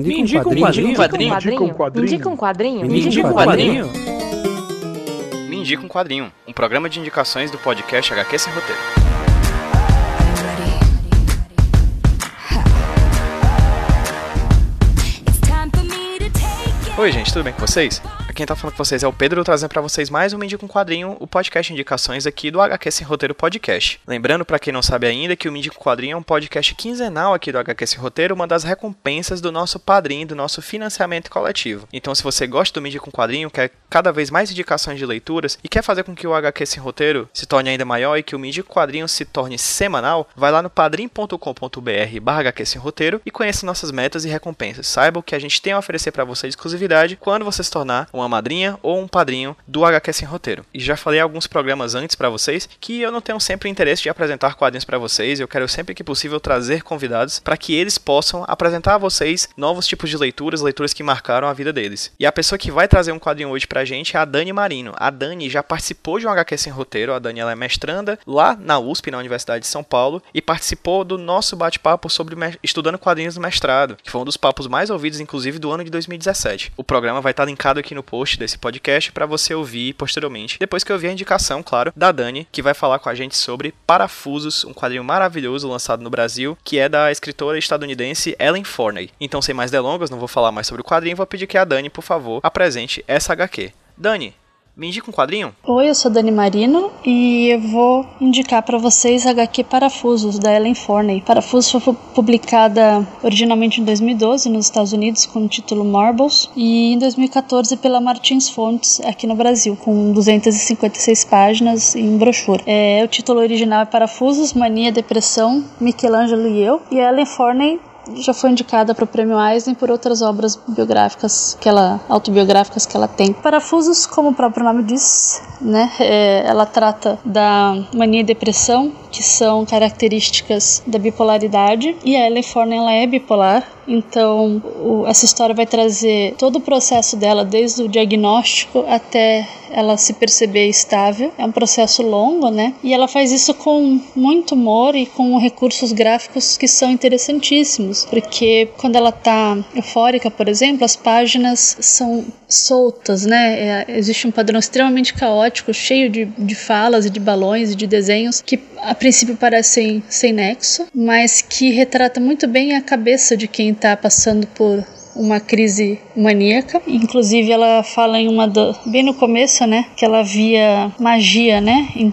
Me indica um quadrinho. Me indica um quadrinho. Me indica um quadrinho. Me indica um quadrinho. Me indica um quadrinho. Um programa de indicações do podcast HQ Sem Roteiro. Oi, gente, tudo bem com vocês? Quem tá falando com vocês é o Pedro, trazendo para vocês mais um Indica um Quadrinho, o podcast indicações aqui do HQ Sem Roteiro Podcast. Lembrando, para quem não sabe ainda, que o Indica um Quadrinho é um podcast quinzenal aqui do HQ Sem Roteiro, uma das recompensas do nosso padrinho, do nosso financiamento coletivo. Então, se você gosta do Indica um Quadrinho, quer cada vez mais indicações de leituras e quer fazer com que o HQ Sem Roteiro se torne ainda maior e que o Indica um Quadrinho se torne semanal, vai lá no padrim.com.br barra HQ Sem Roteiro e conheça nossas metas e recompensas. Saiba o que a gente tem a oferecer para você de exclusividade quando você se tornar um uma madrinha ou um padrinho do HQ Sem Roteiro. E já falei alguns programas antes para vocês que eu não tenho sempre interesse de apresentar quadrinhos para vocês, eu quero sempre que possível trazer convidados para que eles possam apresentar a vocês novos tipos de leituras, leituras que marcaram a vida deles. E a pessoa que vai trazer um quadrinho hoje pra gente é a Dani Marino. A Dani já participou de um HQ Sem Roteiro, a Dani ela é mestranda lá na USP, na Universidade de São Paulo, e participou do nosso bate-papo sobre estudando quadrinhos no mestrado, que foi um dos papos mais ouvidos, inclusive, do ano de 2017. O programa vai estar linkado aqui no post desse podcast para você ouvir posteriormente, depois que eu ouvir a indicação, claro, da Dani, que vai falar com a gente sobre Parafusos, um quadrinho maravilhoso lançado no Brasil, que é da escritora estadunidense Ellen Forney. Então, sem mais delongas, não vou falar mais sobre o quadrinho, vou pedir que a Dani, por favor, apresente essa HQ. Dani, me indica um quadrinho? Oi, eu sou Dani Marino e eu vou indicar para vocês HQ Parafusos, da Ellen Forney. Parafusos foi publicada originalmente em 2012 nos Estados Unidos com o título Marbles e em 2014 pela Martins Fontes aqui no Brasil, com 256 páginas em brochura. É, o título original é Parafusos, Mania, Depressão, Michelangelo e Eu. E a Ellen Forney já foi indicada para o Prêmio Eisner por outras obras biográficas que ela autobiográficas que ela tem. Parafusos, como o próprio nome diz, né, é, ela trata da mania e depressão, que são características da bipolaridade, e a Ellen Forney ela é bipolar, então o, essa história vai trazer todo o processo dela, desde o diagnóstico até ela se perceber estável. É um processo longo, né? E ela faz isso com muito humor e com recursos gráficos que são interessantíssimos, porque quando ela tá eufórica, por exemplo, as páginas são soltas, né? É, existe um padrão extremamente caótico, cheio de, de falas e de balões e de desenhos que a princípio parecem sem nexo, mas que retrata muito bem a cabeça de quem está passando por uma crise maníaca. Inclusive, ela fala em uma do, bem no começo, né, que ela via magia, né, em,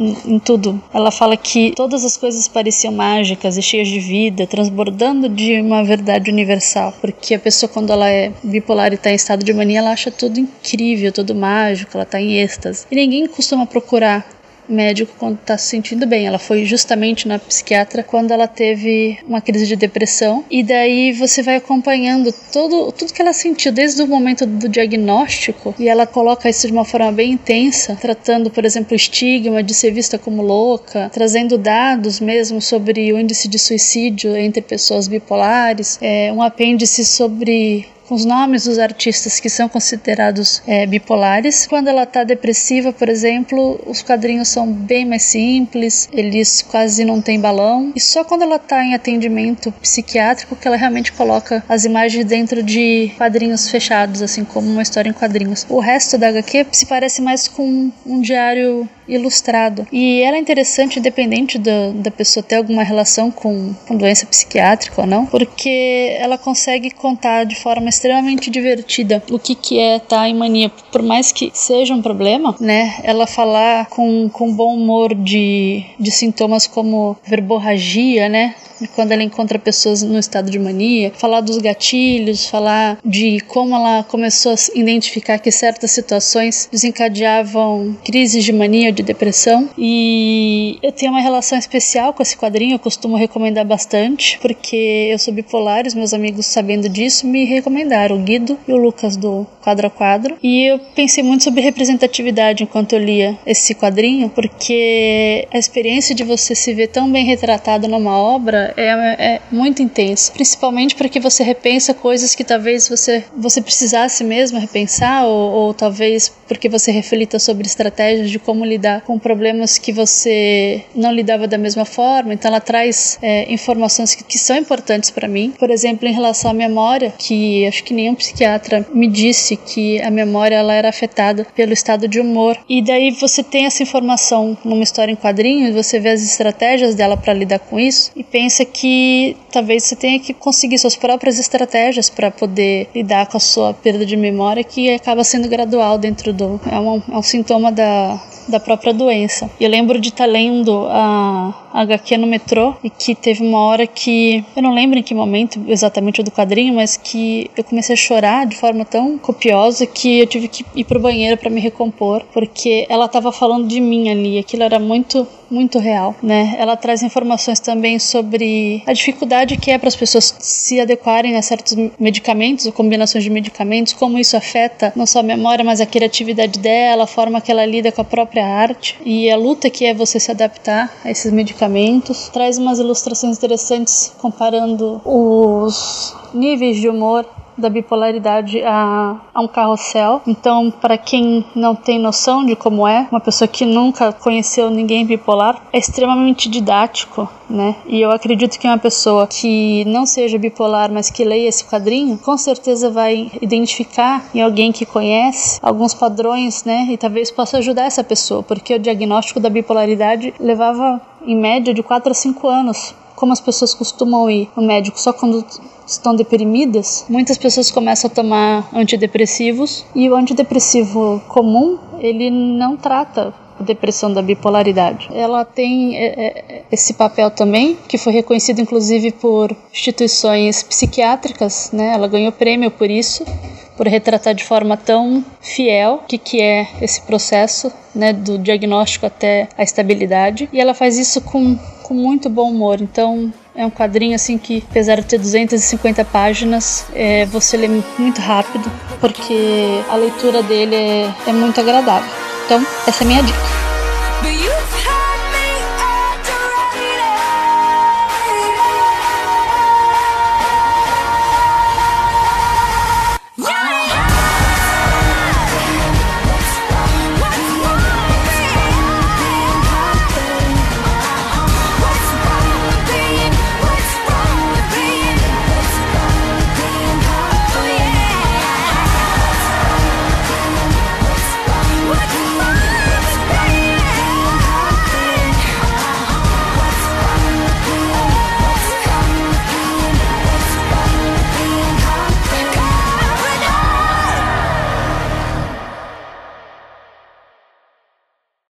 em, tudo. Ela fala que todas as coisas pareciam mágicas e cheias de vida, transbordando de uma verdade universal. Porque a pessoa, quando ela é bipolar e está em estado de mania, ela acha tudo incrível, tudo mágico, ela está em êxtase. E ninguém costuma procurar médico quando está se sentindo bem. Ela foi justamente na psiquiatra quando ela teve uma crise de depressão. E daí você vai acompanhando todo, tudo que ela sentiu desde o momento do diagnóstico. E ela coloca isso de uma forma bem intensa, tratando, por exemplo, o estigma de ser vista como louca, trazendo dados mesmo sobre o índice de suicídio entre pessoas bipolares, é, um apêndice sobre com os nomes dos artistas que são considerados é, bipolares. Quando ela está depressiva, por exemplo, os quadrinhos são bem mais simples, eles quase não têm balão. E só quando ela está em atendimento psiquiátrico que ela realmente coloca as imagens dentro de quadrinhos fechados, assim como uma história em quadrinhos. O resto da HQ se parece mais com um diário ilustrado. E ela é interessante, independente da, da pessoa ter alguma relação com, com doença psiquiátrica ou não, porque ela consegue contar de forma extremamente divertida o que, que é estar tá em mania. Por mais que seja um problema, né? Ela falar com, com bom humor de, de sintomas como verborragia, né? Quando ela encontra pessoas no estado de mania, falar dos gatilhos, falar de como ela começou a identificar que certas situações desencadeavam crises de mania ou de depressão. E eu tenho uma relação especial com esse quadrinho, eu costumo recomendar bastante, porque eu sou bipolar, os meus amigos sabendo disso me recomendaram, o Guido e o Lucas do Quadro a Quadro. E eu pensei muito sobre representatividade enquanto eu lia esse quadrinho, porque a experiência de você se ver tão bem retratado numa obra é, é muito intenso, principalmente porque você repensa coisas que talvez você, você precisasse mesmo repensar, ou, ou talvez porque você reflita sobre estratégias de como lidar com problemas que você não lidava da mesma forma. Então, ela traz é, informações que, que são importantes para mim. Por exemplo, em relação à memória, que acho que nenhum psiquiatra me disse que a memória ela era afetada pelo estado de humor. E daí você tem essa informação numa história em quadrinhos, você vê as estratégias dela para lidar com isso e pensa que talvez você tenha que conseguir suas próprias estratégias para poder lidar com a sua perda de memória, que acaba sendo gradual dentro do. É um, é um sintoma da, da própria doença. Eu lembro de estar tá lendo a HQ no metrô e que teve uma hora que eu não lembro em que momento exatamente do quadrinho, mas que eu comecei a chorar de forma tão copiosa que eu tive que ir pro banheiro para me recompor, porque ela estava falando de mim ali, aquilo era muito muito real, né? Ela traz informações também sobre a dificuldade que é para as pessoas se adequarem a certos medicamentos ou combinações de medicamentos, como isso afeta não só a memória, mas a criatividade dela, a forma que ela lida com a própria arte e a luta que é você se adaptar a esses medicamentos. Traz umas ilustrações interessantes comparando os níveis de humor da bipolaridade a, a um carrossel. Então, para quem não tem noção de como é, uma pessoa que nunca conheceu ninguém bipolar, é extremamente didático, né? E eu acredito que uma pessoa que não seja bipolar, mas que leia esse quadrinho, com certeza vai identificar em alguém que conhece alguns padrões, né? E talvez possa ajudar essa pessoa, porque o diagnóstico da bipolaridade levava em média de 4 a 5 anos como as pessoas costumam ir no médico só quando estão deprimidas, muitas pessoas começam a tomar antidepressivos e o antidepressivo comum ele não trata a depressão da bipolaridade. Ela tem é, é, esse papel também, que foi reconhecido inclusive por instituições psiquiátricas, né? Ela ganhou prêmio por isso, por retratar de forma tão fiel o que, que é esse processo, né, do diagnóstico até a estabilidade. E ela faz isso com com muito bom humor. Então é um quadrinho assim que, apesar de ter 250 páginas, é, você lê muito rápido, porque a leitura dele é, é muito agradável. Então, essa é a minha dica.